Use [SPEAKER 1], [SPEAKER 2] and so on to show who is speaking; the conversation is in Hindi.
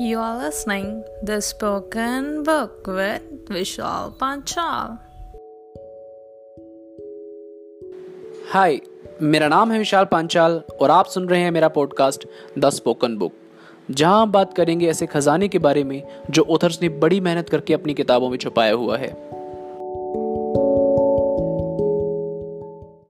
[SPEAKER 1] You are listening the spoken book with Vishal Panchal.
[SPEAKER 2] हाय मेरा नाम है विशाल पांचाल और आप सुन रहे हैं मेरा पॉडकास्ट द स्पोकन बुक जहाँ हम बात करेंगे ऐसे खजाने के बारे में जो ओथर्स ने बड़ी मेहनत करके अपनी किताबों में छुपाया हुआ है